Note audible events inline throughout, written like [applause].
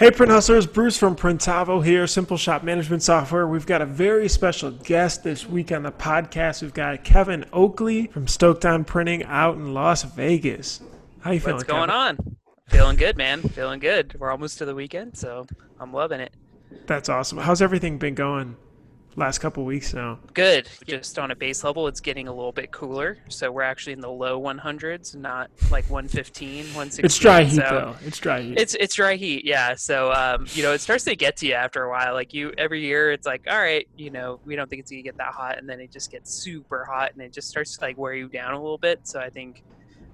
Hey, print hustlers, Bruce from Printavo here, Simple Shop Management Software. We've got a very special guest this week on the podcast. We've got Kevin Oakley from Stoked on Printing out in Las Vegas. How you feeling? What's going Kevin? on? Feeling good, man. Feeling good. We're almost to the weekend, so I'm loving it. That's awesome. How's everything been going? Last couple weeks now. Good. Just on a base level, it's getting a little bit cooler. So we're actually in the low 100s, not like 115, 116. It's dry heat so though. It's dry heat. It's it's dry heat, yeah. So um, you know, it starts to get to you after a while. Like you, every year, it's like, all right, you know, we don't think it's gonna get that hot, and then it just gets super hot, and it just starts to like wear you down a little bit. So I think,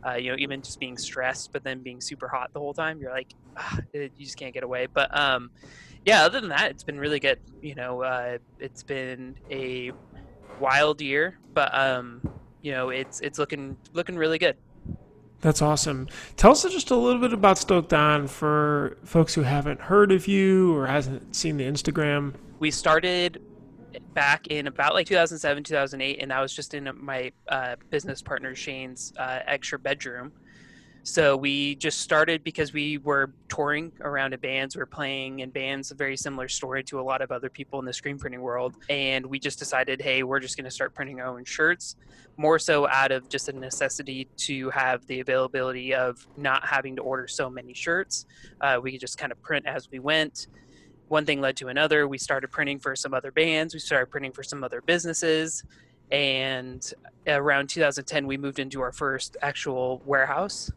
uh, you know, even just being stressed, but then being super hot the whole time, you're like, ah, you just can't get away. But um, yeah, other than that, it's been really good. You know, uh, it's been a wild year, but um, you know, it's it's looking looking really good. That's awesome. Tell us just a little bit about Stoked On for folks who haven't heard of you or hasn't seen the Instagram. we started back in about like 2007 2008 and that was just in my uh, business partner shane's uh, extra bedroom so we just started because we were touring around in bands we were playing in bands a very similar story to a lot of other people in the screen printing world and we just decided hey we're just going to start printing our own shirts more so out of just a necessity to have the availability of not having to order so many shirts uh, we could just kind of print as we went one thing led to another. We started printing for some other bands. We started printing for some other businesses. And around 2010, we moved into our first actual warehouse.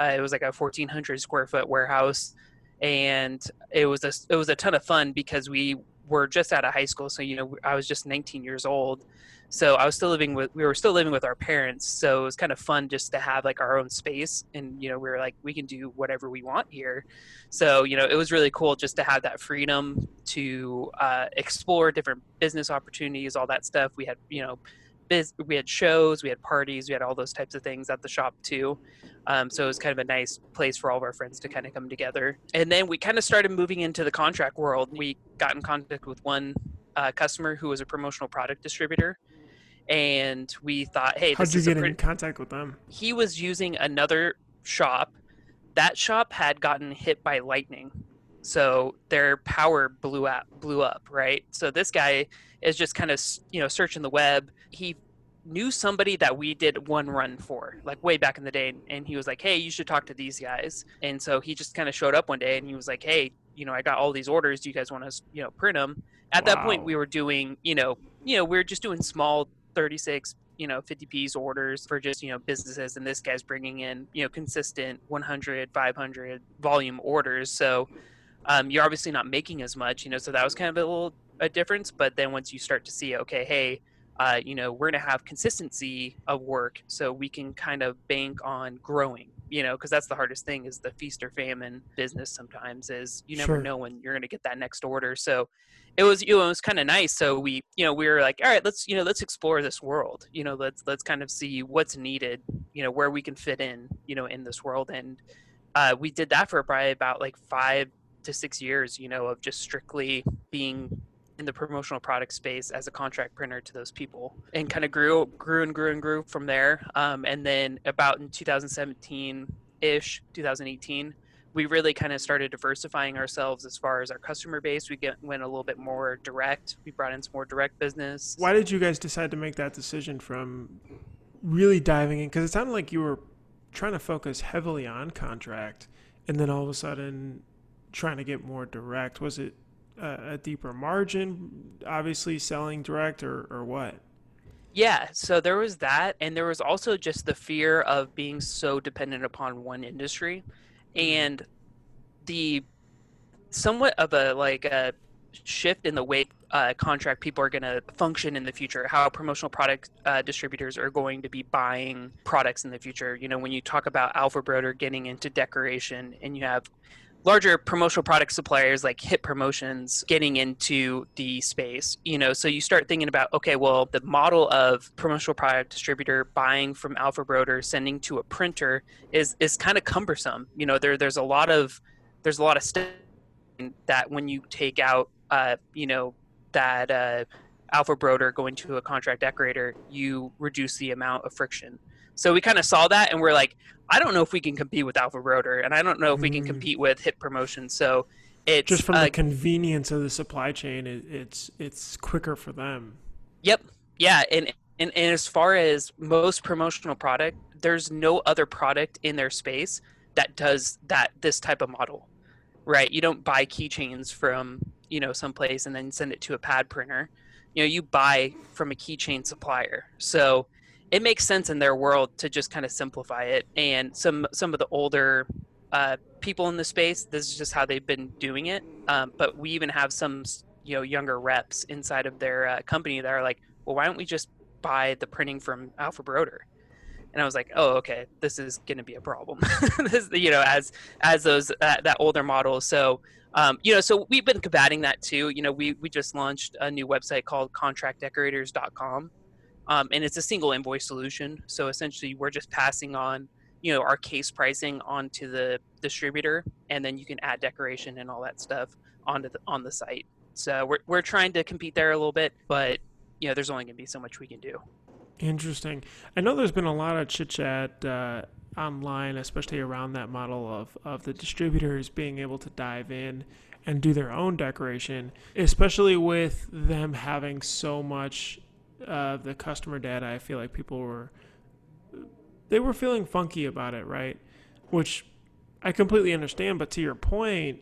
Uh, it was like a 1,400 square foot warehouse, and it was a it was a ton of fun because we were just out of high school. So you know, I was just 19 years old. So I was still living with we were still living with our parents. So it was kind of fun just to have like our own space, and you know, we were like we can do whatever we want here. So you know, it was really cool just to have that freedom to uh, explore different business opportunities, all that stuff. We had you know, biz- we had shows, we had parties, we had all those types of things at the shop too. Um, so it was kind of a nice place for all of our friends to kind of come together. And then we kind of started moving into the contract world. We got in contact with one uh, customer who was a promotional product distributor. And we thought, hey, How'd this you get in contact with them? he was using another shop. That shop had gotten hit by lightning, so their power blew up. Blew up, right? So this guy is just kind of you know searching the web. He knew somebody that we did one run for, like way back in the day, and he was like, "Hey, you should talk to these guys." And so he just kind of showed up one day, and he was like, "Hey, you know, I got all these orders. Do you guys want to, you know, print them?" At that point, we were doing, you know, you know, we were just doing small 36 you know 50 piece orders for just you know businesses and this guy's bringing in you know consistent 100 500 volume orders so um, you're obviously not making as much you know so that was kind of a little a difference but then once you start to see okay hey uh, you know we're going to have consistency of work so we can kind of bank on growing you know because that's the hardest thing is the feast or famine business sometimes is you never Sure. know when you're going to get that next order so it was you know it was kind of nice so we you know we were like all right let's you know let's explore this world you know let's let's kind of see what's needed you know where we can fit in you know in this world and uh, we did that for probably about like five to six years you know of just strictly being in the promotional product space as a contract printer to those people and kind of grew grew and grew and grew from there um, and then about in 2017 ish 2018 we really kind of started diversifying ourselves as far as our customer base. We get, went a little bit more direct. We brought in some more direct business. Why did you guys decide to make that decision from really diving in? Because it sounded like you were trying to focus heavily on contract, and then all of a sudden trying to get more direct. Was it a, a deeper margin, obviously selling direct, or, or what? Yeah, so there was that, and there was also just the fear of being so dependent upon one industry, and the somewhat of a like a shift in the way uh, contract people are going to function in the future, how promotional product uh, distributors are going to be buying products in the future. You know, when you talk about Alpha Broder getting into decoration, and you have larger promotional product suppliers like hit promotions getting into the space you know so you start thinking about okay well the model of promotional product distributor buying from alpha broder sending to a printer is is kind of cumbersome. You know there there's a lot of there's a lot of stuff that when you take out uh you know that uh alpha broder going to a contract decorator you reduce the amount of friction so we kind of saw that and we're like I don't know if we can compete with Alpha Broder, and I don't know if we can Mm. compete with Hit Promotion. So It's just from uh, the convenience of the supply chain. It, it's it's quicker for them. Yep. Yeah, and, and and as far as most promotional product, there's no other product in their space that does that this type of model. Right? You don't buy keychains from, you know, someplace and then send it to a pad printer. You know, you buy from a keychain supplier. So it makes sense in their world to just kind of simplify it. And some some of the older uh, people in the space, this is just how they've been doing it. Um, but we even have some you know younger reps inside of their uh, company that are like, well, why don't we just buy the printing from Alpha Broder? And I was like, oh, okay, this is going to be a problem. [laughs] this, you know, as as those uh, that older model. So um, you know, so we've been combating that too. You know, we we just launched a new website called contractdecorators.com. Um, and it's a single invoice solution. So essentially, we're just passing on, you know, our case pricing onto the distributor, and then you can add decoration and all that stuff onto the on the site. So we're we're trying to compete there a little bit, but you know, there's only going to be so much we can do. Interesting. I know there's been a lot of chit chat uh, online, especially around that model of of the distributors being able to dive in and do their own decoration, especially with them having so much of the customer data. I feel like people were they were feeling funky about it, right? Which I completely understand, but to your point,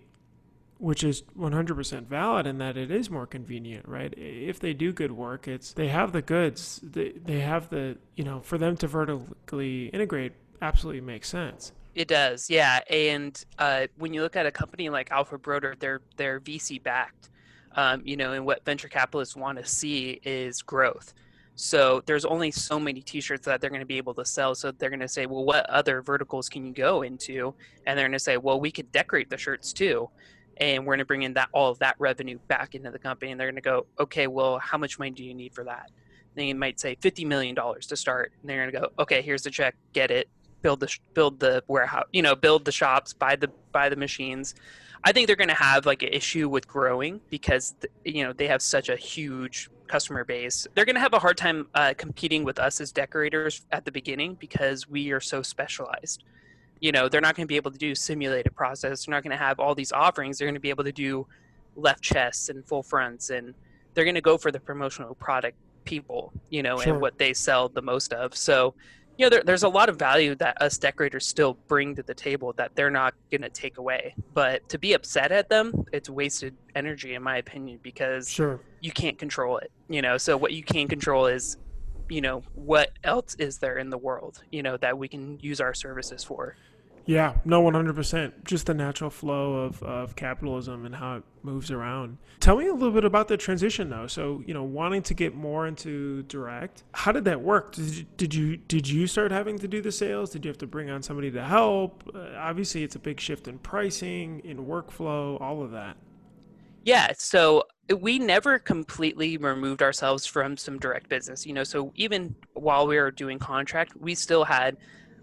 which is 100% valid in that it is more convenient, right? If they do good work, it's they have the goods, they, they have the, you know, for them to vertically integrate absolutely makes sense. It does, yeah. And uh, when you look at a company like Alpha Broder, they're they're VC backed, um, you know, and what venture capitalists want to see is growth. So there's only so many T-shirts that they're going to be able to sell. So they're going to say, well, what other verticals can you go into? And they're going to say, well, we could decorate the shirts too, and we're going to bring in that all of that revenue back into the company. And they're going to go, okay, well, how much money do you need for that? And They might say fifty million dollars to start, and they're going to go, okay, here's the check, get it, build the build the warehouse, you know, build the shops, buy the buy the machines. I think they're going to have like an issue with growing because you know they have such a huge customer base. They're going to have a hard time uh, competing with us as decorators at the beginning because we are so specialized. You know, they're not going to be able to do simulated process. They're not going to have all these offerings. They're going to be able to do left chests and full fronts, and they're going to go for the promotional product people. You know, sure. and what they sell the most of. So you know, there, there's a lot of value that us decorators still bring to the table that they're not going to take away. But to be upset at them, it's wasted energy, in my opinion, because sure. you can't control it. You know, so what you can control is, you know, what else is there in the world, you know, that we can use our services for. Yeah, no, 100%. Just the natural flow of, of capitalism and how it moves around. Tell me a little bit about the transition, though. So, you know, wanting to get more into direct, how did that work? Did you, did you, did you start having to do the sales? Did you have to bring on somebody to help? Uh, obviously, it's a big shift in pricing, in workflow, all of that. Yeah, so we never completely removed ourselves from some direct business. You know, so even while we were doing contract, we still had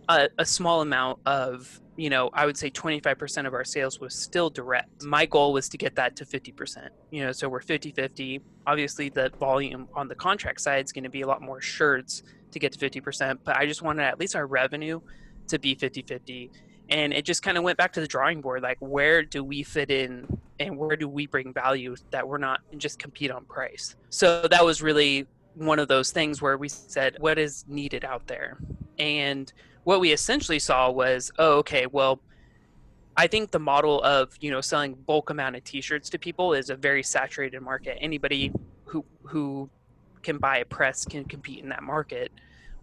a, a small amount of you know i would say 25% of our sales was still direct. My goal was to get that to 50% you know so we're 50-50 obviously the volume on the contract side is going to be a lot more shirts to get to 50% but i just wanted at least our revenue to be 50-50 and it just kind of went back to the drawing board like where do we fit in and where do we bring value that we're not just compete on price? So that was really one of those things where we said what is needed out there? And what we essentially saw was, oh, okay, well, I think the model of you know selling bulk amount of T-shirts to people is a very saturated market. Anybody who who can buy a press can compete in that market.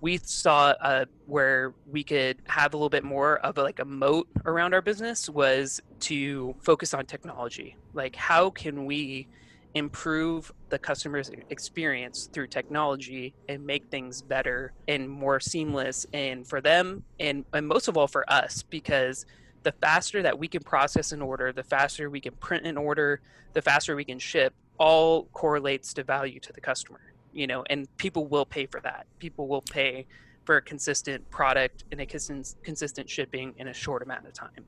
We saw uh, where we could have a little bit more of a, like a moat around our business was to focus on technology. Like, how can we improve the customer's experience through technology and make things better and more seamless and for them and, and most of all for us because the faster that we can process an order the faster we can print an order the faster we can ship all correlates to value to the customer you know and people will pay for that. People will pay for a consistent product and a consistent shipping in a short amount of time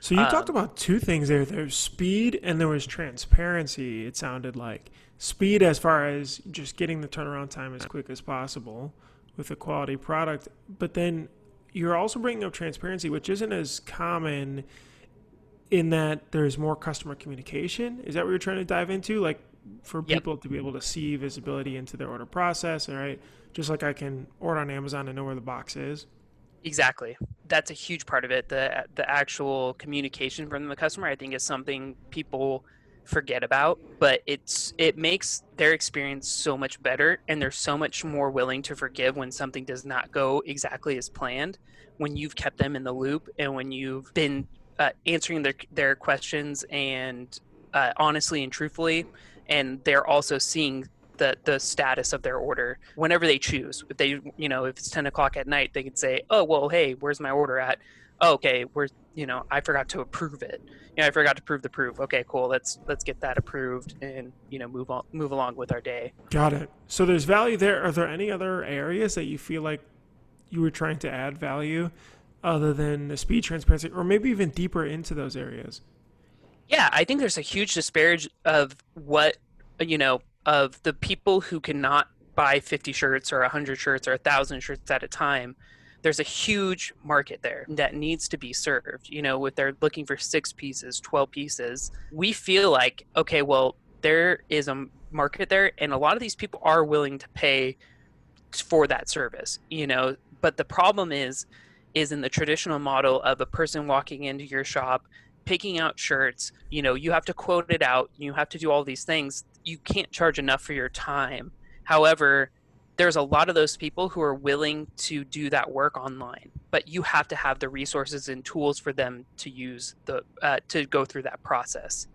so you um, talked about two things there. There's speed and there was transparency. It sounded like speed as far as just getting the turnaround time as quick as possible with a quality product, but then you're also bringing up transparency, which isn't as common in that there's more customer communication. Is that what you're trying to dive into? Like for Yep. people to be able to see visibility into their order process, all right? Just like I can order on Amazon and know where the box is. Exactly. That's a huge part of it. The the actual communication from the customer, I think, is something people forget about, but it's it makes their experience so much better, and they're so much more willing to forgive when something does not go exactly as planned. When you've kept them in the loop, and when you've been uh, answering their their questions and uh, honestly and truthfully, and they're also seeing the the status of their order whenever they choose. If they, you know, if it's ten o'clock at night, they can say, "Oh, well, hey, where's my order at? Oh, okay, where's, you know, I forgot to approve it. You know, I forgot to approve the proof. Okay, cool. Let's let's get that approved and you know move on move along with our day. Got it. So there's value there. Are there any other areas that you feel like you were trying to add value other than the speed transparency, or maybe even deeper into those areas? Yeah, I think there's a huge disparage of what you know of the people who cannot buy 50 shirts or 100 shirts or 1000 shirts at a time there's a huge market there that needs to be served. You know if they're looking for six pieces 12 pieces. We feel like okay well there is a market there and a lot of these people are willing to pay for that service you know. But the problem is is in the traditional model of a person walking into your shop picking out shirts you know you have to quote it out you have to do all these things you can't charge enough for your time. However there's a lot of those people who are willing to do that work online but you have to have the resources and tools for them to use the uh, to go through that process.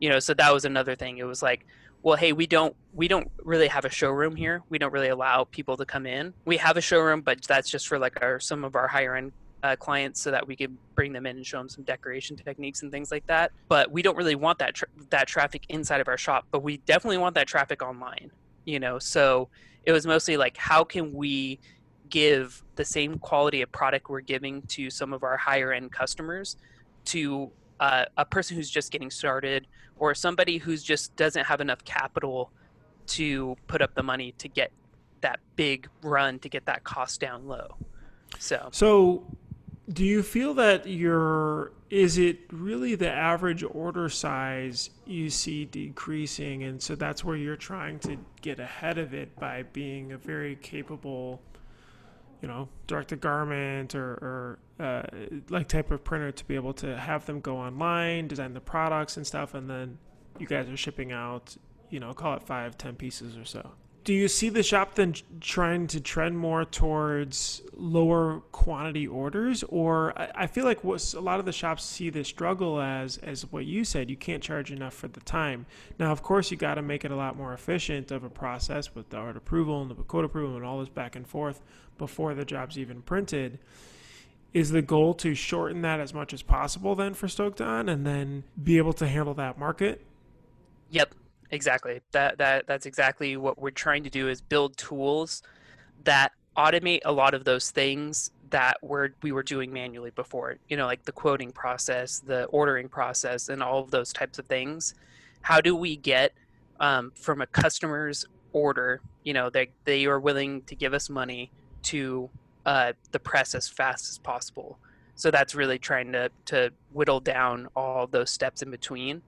You know so that was another thing. It was like well hey we don't we don't really have a showroom here. We don't really allow people to come in. We have a showroom but that's just for like our some of our higher end uh, clients so that we could bring them in and show them some decoration techniques and things like that. But we don't really want that tra- that traffic inside of our shop but we definitely want that traffic online you know? So it was mostly like how can we give the same quality of product we're giving to some of our higher end customers to uh, a person who's just getting started or somebody who's just doesn't have enough capital to put up the money to get that big run to get that cost down low? So So, do you feel that your is it really the average order size you see decreasing, and so that's where you're trying to get ahead of it by being a very capable, you know, direct to garment or, or uh, like type of printer to be able to have them go online, design the products and stuff, and then you guys are shipping out, you know, call it five, ten pieces or so. Do you see the shop then trying to trend more towards lower quantity orders, or I feel like what a lot of the shops see the struggle as as what you said, you can't charge enough for the time. Now, of course, you got to make it a lot more efficient of a process with the art approval and the code approval and all this back and forth before the job's even printed. Is the goal to shorten that as much as possible then for Stoked On, and then be able to handle that market? Yep, exactly. That that that's exactly what we're trying to do is build tools that automate a lot of those things that were we were doing manually before. You know, like the quoting process, the ordering process, and all of those types of things. How do we get um, from a customer's order? You know, they they are willing to give us money to uh, the press as fast as possible. So that's really trying to to whittle down all those steps in between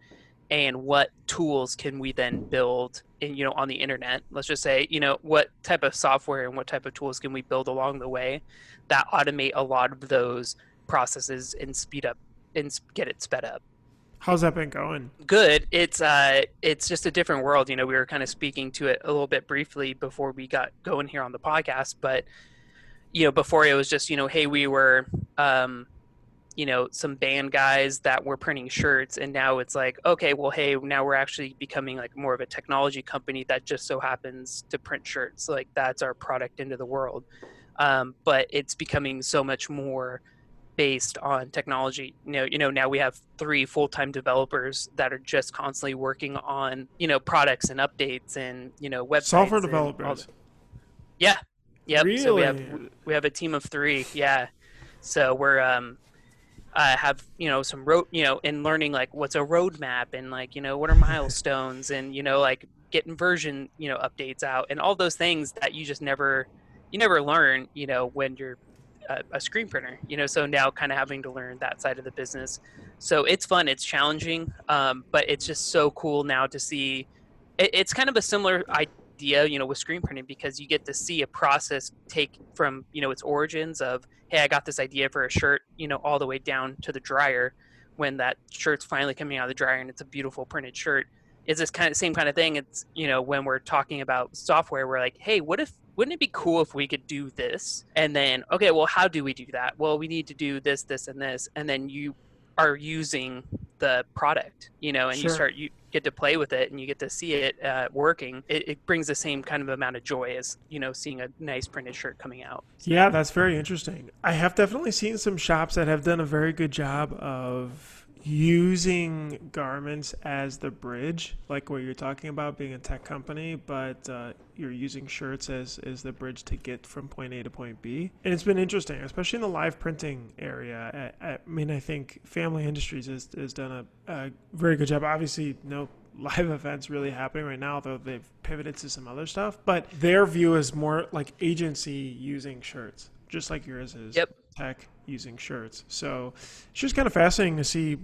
and what tools can we then build in, you know on the internet? Let's just say you know what type of software and what type of tools can we build along the way that automate a lot of those processes and speed up and get it sped up? How's that been going? good. It's uh it's just a different world. You know we were kind of speaking to it a little bit briefly before we got going here on the podcast but you know before it was just you know hey we were um you know some band guys that were printing shirts and now it's like okay well hey now we're actually becoming like more of a technology company that just so happens to print shirts like that's our product into the world. Um, but it's becoming so much more based on technology. You know you know now we have three full-time developers that are just constantly working on you know products and updates and you know websites Software developers. yeah. Yep. So we have Really? we have a team of three. Yeah. So we're um uh, have you know some road you know in learning like what's a roadmap and like you know what are milestones and you know like getting version you know updates out and all those things that you just never you never learn you know when you're a, a screen printer. You know, so now kind of having to learn that side of the business. So it's fun, it's challenging, um, but it's just so cool now to see. It, it's kind of a similar idea, you know, with screen printing because you get to see a process take from you know its origins of hey, I got this idea for a shirt, you know, all the way down to the dryer when that shirt's finally coming out of the dryer and it's a beautiful printed shirt. Is this kind of same kind of thing. It's you know when we're talking about software we're like hey what if wouldn't it be cool if we could do this? And then okay well how do we do that? Well we need to do this this and this and then you are using the product you know and sure. you start you get to play with it and you get to see it uh, working it, it, brings the same kind of amount of joy as you know seeing a nice printed shirt coming out yeah that's very interesting i have definitely seen some shops that have done a very good job of using garments as the bridge, like what you're talking about being a tech company, but uh, you're using shirts as, as the bridge to get from point A to point B. And it's been interesting, especially in the live printing area. I, I mean, I think Family Industries has, has done a, a very good job. Obviously, no [laughs] live events really happening right now, though they've pivoted to some other stuff. But their view is more like agency using shirts, just like yours is. Yep. Tech using shirts. So it's just kind of fascinating to see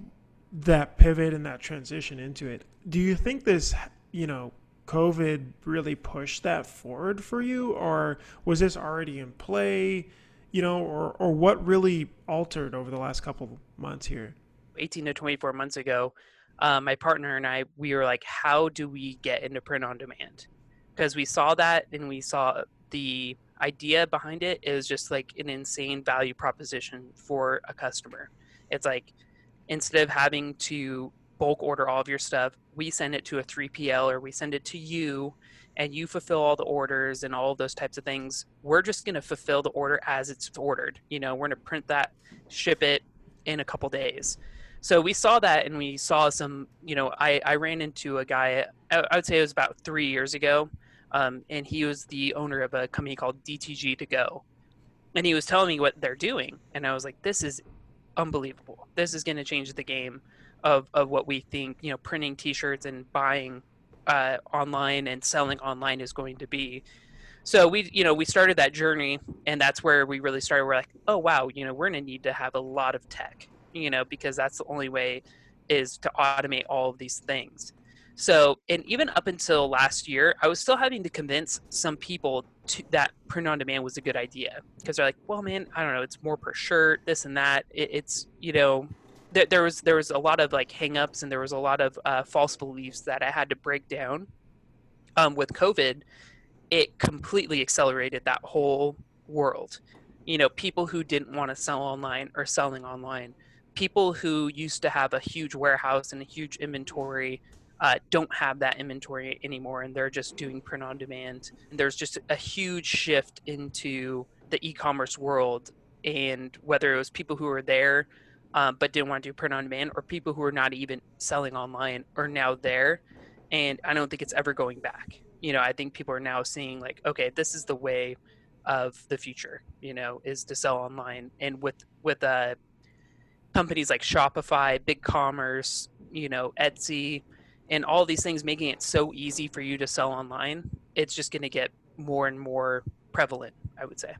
that pivot and that transition into it. Do you think this, you know, COVID really pushed that forward for you, or was this already in play? You know, or or what really altered over the last couple months here? 18 to 24 months ago, uh, my partner and I, we were like, how do we get into print on demand? Because we saw that and we saw the idea behind it is just like an insane value proposition for a customer. It's like instead of having to bulk order all of your stuff, we send it to a 3PL or we send it to you and you fulfill all the orders and all those types of things. We're just going to fulfill the order as it's ordered. You know, we're going to print that, ship it in a couple days. So we saw that and we saw some, you know, I, I ran into a guy, I would say it was about three years ago um, and he was the owner of a company called DTG2Go, and he was telling me what they're doing, and I was like, this is unbelievable. This is going to change the game of of what we think you know printing T-shirts and buying uh, online and selling online is going to be. So we, you know, we started that journey, and that's where we really started. We're like, oh wow, you know, we're going to need to have a lot of tech, you know, because that's the only way is to automate all of these things. So, and even up until last year, I was still having to convince some people to, that print on demand was a good idea because they're like, "Well, man, I don't know, it's more per shirt, this and that. It, it's you know, there, there, was there was a lot of like hangups and there was a lot of uh, false beliefs that I had to break down. Um, with COVID, it completely accelerated that whole world. You know, people who didn't want to sell online are selling online. People who used to have a huge warehouse and a huge inventory uh, don't have that inventory anymore and they're just doing print on demand. And there's just a huge shift into the e-commerce world and whether it was people who were there um, but didn't want to do print on demand or people who are not even selling online are now there and i don't think it's ever going back you know i think people are now seeing like okay this is the way of the future you know is to sell online and with with uh companies like shopify big commerce you know etsy and all these things making it so easy for you to sell online, it's just going to get more and more prevalent, I would say.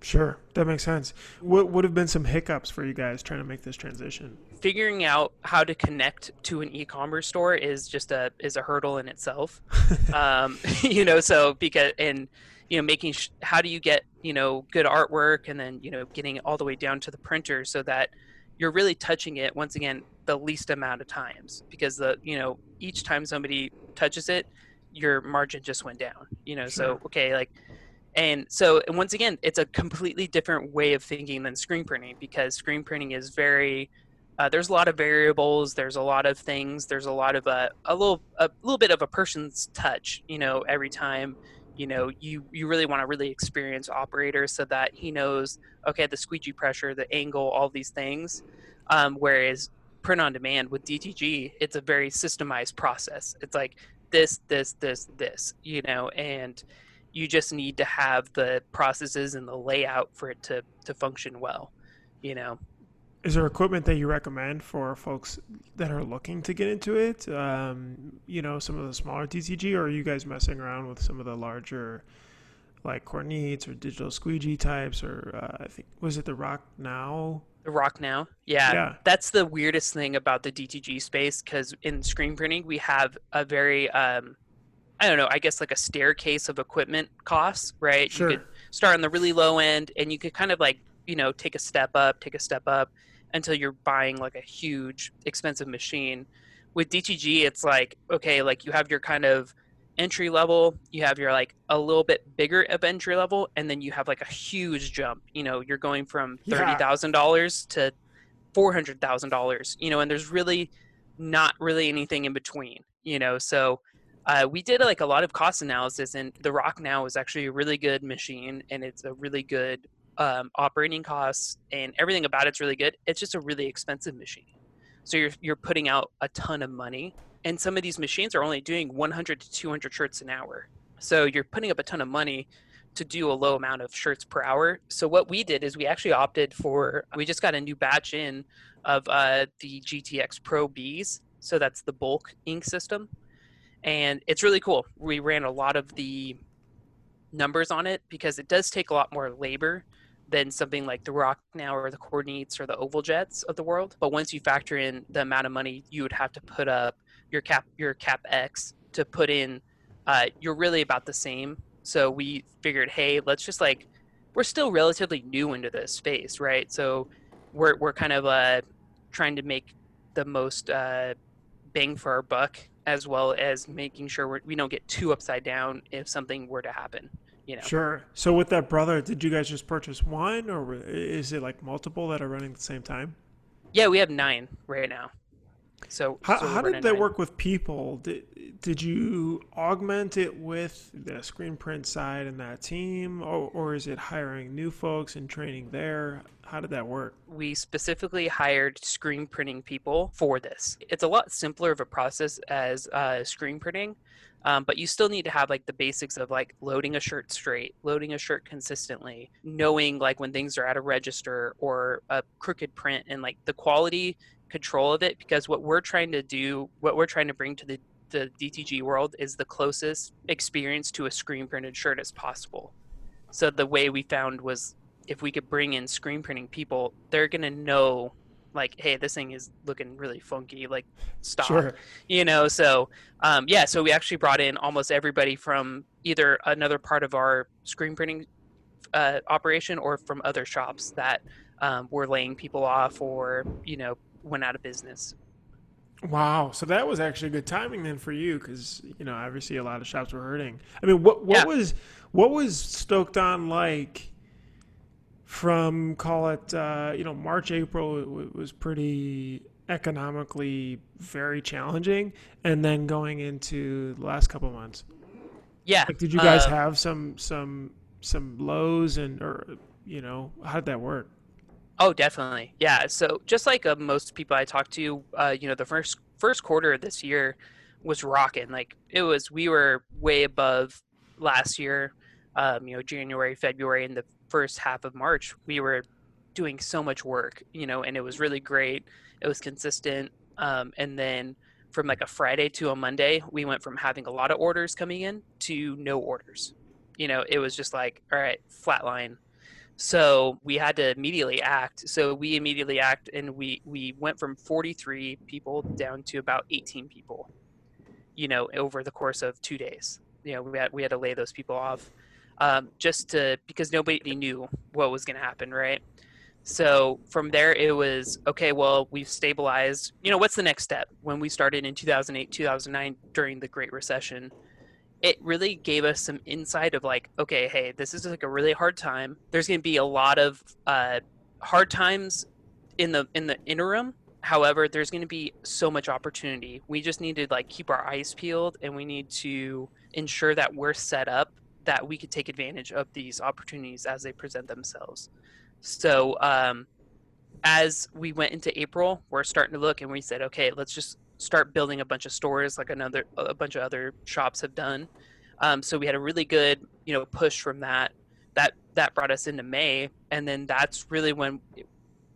Sure, that makes sense. What would have been some hiccups for you guys trying to make this transition? Figuring out how to connect to an e-commerce store is just a is a hurdle in itself. [laughs] um, [laughs] you know, so because and you know making sh- how do you get you know good artwork and then you know getting it all the way down to the printer so that you're really touching it once again the least amount of times because the you know each time somebody touches it your margin just went down you know sure. so okay like and so and once again it's a completely different way of thinking than screen printing because screen printing is very uh, there's a lot of variables there's a lot of things there's a lot of a, a little a little bit of a person's touch you know every time you know you you really want to really experience operator so that he knows okay the squeegee pressure the angle all these things um, whereas print on demand with dtg it's a very systemized process it's like this this this this you know and you just need to have the processes and the layout for it to to function well you know is there equipment that you recommend for folks that are looking to get into it? Um, you know, some of the smaller DTG, or are you guys messing around with some of the larger like Kornits or digital squeegee types, or uh, I think was it the Rock Now? The Rock Now, yeah, Yeah. That's the weirdest thing about the DTG space because in screen printing we have a very, um, I don't know, I guess like a staircase of equipment costs, right? Sure. You could start on the really low end, and you could kind of like you know take a step up, take a step up until you're buying like a huge expensive machine. With DTG, it's like okay, like you have your kind of entry level, you have your like a little bit bigger of entry level, and then you have like a huge jump. You know, you're going from Yeah. thirty thousand dollars to four hundred thousand dollars. You know, and there's really not really anything in between. You know, so uh, we did like a lot of cost analysis, and the Rock Now is actually a really good machine, and it's a really good um, operating costs, and everything about it's really good. It's just a really expensive machine, so you're you're putting out a ton of money, and some of these machines are only doing 100 to 200 shirts an hour, so you're putting up a ton of money to do a low amount of shirts per hour. So what we did is we actually opted for we just got a new batch in of uh, the GTX Pro Bs, so that's the bulk ink system and it's really cool. We ran a lot of the numbers on it because it does take a lot more labor than something like the Rock Now or the Kornits or the Oval Jets of the world. But once you factor in the amount of money you would have to put up your cap your cap X to put in, uh, you're really about the same. So we figured, hey, let's just like we're still relatively new into this space, right? So we're we're kind of uh, trying to make the most uh, bang for our buck as well as making sure we're, we don't get too upside down if something were to happen you know Sure. So with that brother, did you guys just purchase one, or is it like multiple that are running at the same time? yeah we have nine right now so How, so how did that work with people? Did, did you augment it with the screen print side and that team, or, or is it hiring new folks and training there? How did that work? we specifically hired screen printing people for this it's a lot simpler of a process as uh, screen printing um, but you still need to have like the basics of like loading a shirt straight loading a shirt consistently knowing like when things are out of register or a crooked print and like the quality control of it because what we're trying to do what we're trying to bring to the the DTG world is the closest experience to a screen printed shirt as possible. So the way we found was if we could bring in screen printing people, they're gonna know like, hey, this thing is looking really funky, like stop Sure. you know so um, yeah so we actually brought in almost everybody from either another part of our screen printing uh, operation or from other shops that um, were laying people off or you know went out of business Wow. So that was actually good timing then for you, because you know obviously a lot of shops were hurting. I mean, what what Yeah. was what was Stoked on like? From call it uh, you know March April it was pretty economically very challenging, and then going into the last couple months. yeah Like, did you guys uh, have some some some lows and or you know how did that work? Oh, definitely. Yeah. So just like uh, most people I talked to, uh, you know, the first first quarter of this year was rocking. Like it was, we were way above last year. Um, you know, January, February, and the first half of March, we were doing so much work. You know, and it was really great. It was consistent. Um, and then from like a Friday to a Monday, we went from having a lot of orders coming in to no orders. You know, it was just like, all right, flatline so we had to immediately act. So we immediately act and we we went from 43 people down to about 18 people you know over the course of two days. You know we had we had to lay those people off um, just to because nobody knew what was going to happen right? So from there it was okay well we've stabilized. You know what's the next step? When we started in 2008 2009 during the great recession it really gave us some insight of like okay hey this is like a really hard time. There's going to be a lot of uh, hard times in the in the interim. However there's going to be so much opportunity. We just need to like keep our eyes peeled and we need to ensure that we're set up that we could take advantage of these opportunities as they present themselves. So um, as we went into april we're starting to look and we said okay let's just start building a bunch of stores like another a bunch of other shops have done um, so we had a really good you know push from that that that brought us into may and then that's really when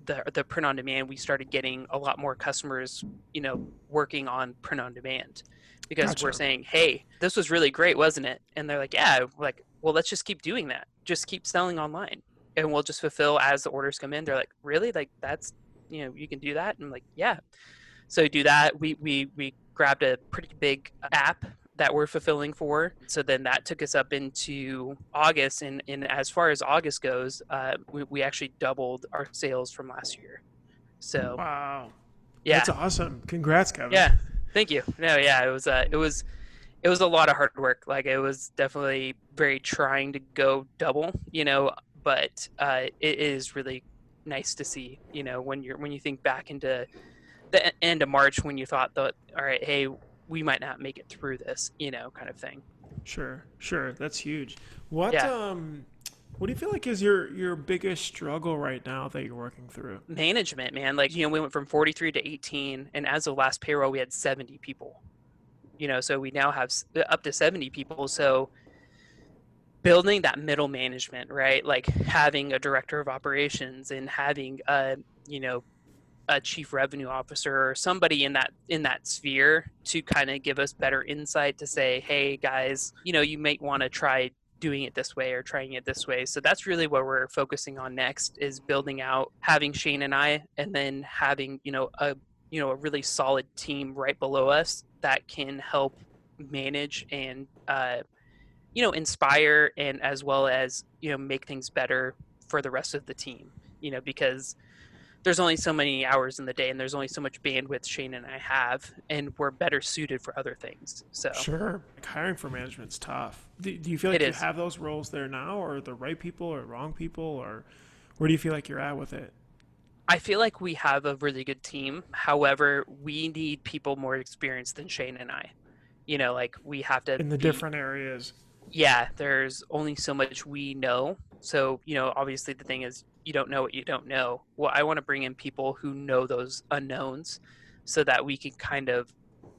the the print on demand, we started getting a lot more customers, you know, working on print on demand because Gotcha. we're saying, "Hey, this was really great, wasn't it?" And they're like, "Yeah." We're like, well, let's just keep doing that. Just keep selling online, and we'll just fulfill as the orders come in. They're like, "Really? Like that's you know you can do that?" And I'm like, "Yeah." So do that. We we we grabbed a pretty big app that we're fulfilling for. So then that took us up into August, and, and as far as August goes, uh, we, we actually doubled our sales from last year. So Wow. yeah, That's awesome. Congrats, Kevin. yeah, thank you. No, yeah, it was uh, it was it was a lot of hard work. Like it was definitely very trying to go double, you know, but uh, it is really nice to see, you know, when you're when you think back into the end of March when you thought that all right, hey, we might not make it through this, you know, kind of thing. Sure, sure. That's huge. What Yeah. um what do you feel like is your your biggest struggle right now that you're working through? Management, man, like you know, we went from 43 to 18, and as of last payroll, we had 70 people. You know, so we now have up to 70 people. So building that middle management, right? Like having a director of operations and having a, you know, a chief revenue officer or somebody in that in that sphere to kind of give us better insight to say, hey guys, you know, you might want to try doing it this way or trying it this way. So that's really what we're focusing on next is building out having Shane and I and then having, you know, a you know, a really solid team right below us that can help manage and uh you know, inspire and as well as, you know, make things better for the rest of the team. You know, because there's only so many hours in the day and there's only so much bandwidth Shane and I have and we're better suited for other things. So Sure. Like, hiring for management's tough. Do, do you feel like It you is. have those roles there now or the right people or wrong people or where do you feel like you're at with it? I feel like we have a really good team. However, we need people more experienced than Shane and I. You know, like we have to In the be- different areas. yeah, there's only so much we know. So, you know, obviously the thing is you don't know what you don't know. Well, I want to bring in people who know those unknowns so that we can kind of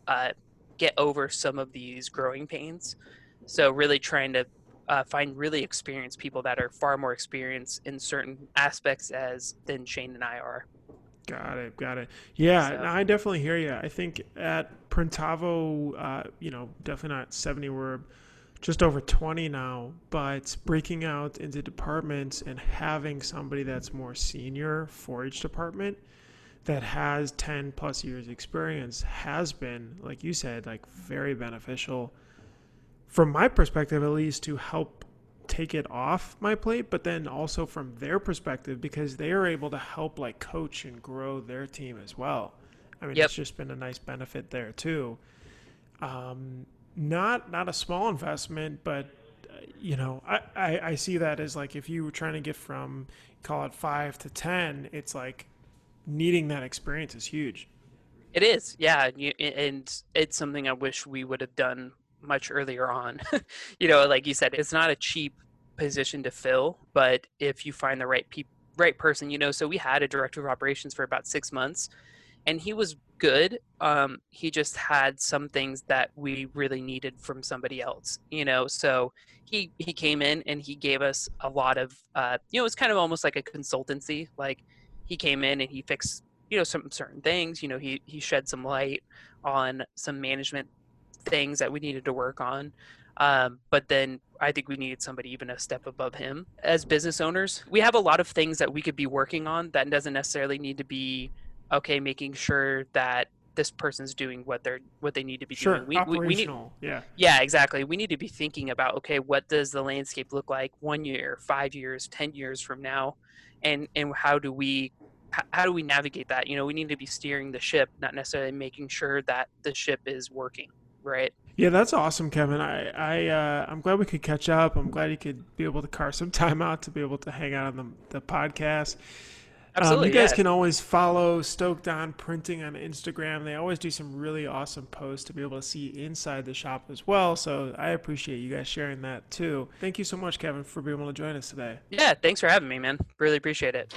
uh, get over some of these growing pains. So, really trying to uh, find really experienced people that are far more experienced in certain aspects as than Shane and I are. Got it. Got it. Yeah, So- I definitely hear you. I think at Printavo, uh, you know, definitely not 70. We're just over 20 now, but breaking out into departments and having somebody that's more senior for each department that has 10 plus years experience has been, like you said, like very beneficial from my perspective, at least, to help take it off my plate, but then also from their perspective because they are able to help like coach and grow their team as well. I mean, Yep. it's just been a nice benefit there too. Um, not not a small investment, but uh, you know, I, I I see that as like if you were trying to get from call it five to ten, it's like needing that experience is huge. It is, yeah, you, and it's something I wish we would have done much earlier on. [laughs] you know, like you said, it's not a cheap position to fill, but if you find the right peop right person, you know. So we had a director of operations for about six months, and he was good. Um, he just had some things that we really needed from somebody else, you know. So he he came in and he gave us a lot of, uh, you know, it's kind of almost like a consultancy. Like he came in and he fixed you know some certain things you know he he shed some light on some management things that we needed to work on um, but then i think we needed somebody even a step above him as business owners we have a lot of things that we could be working on that doesn't necessarily need to be okay making sure that this person's doing what they're what they need to be Sure, doing we, we, we need operational. yeah, yeah, exactly. We need to be thinking about okay, what does the landscape look like one year, five years, ten years from now, and and how do we how do we navigate that? You know, we need to be steering the ship, not necessarily making sure that the ship is working, right? Yeah, that's awesome, Kevin. I, I, uh, I'm glad we could catch up. I'm glad you could be able to carve some [laughs] time out to be able to hang out on the, the podcast. Absolutely. um, you guys yeah. can always follow Stoked On Printing on Instagram. They always do some really awesome posts to be able to see inside the shop as well. So I appreciate you guys sharing that too. Thank you so much, Kevin, for being able to join us today. Yeah, thanks for having me, man. Really appreciate it.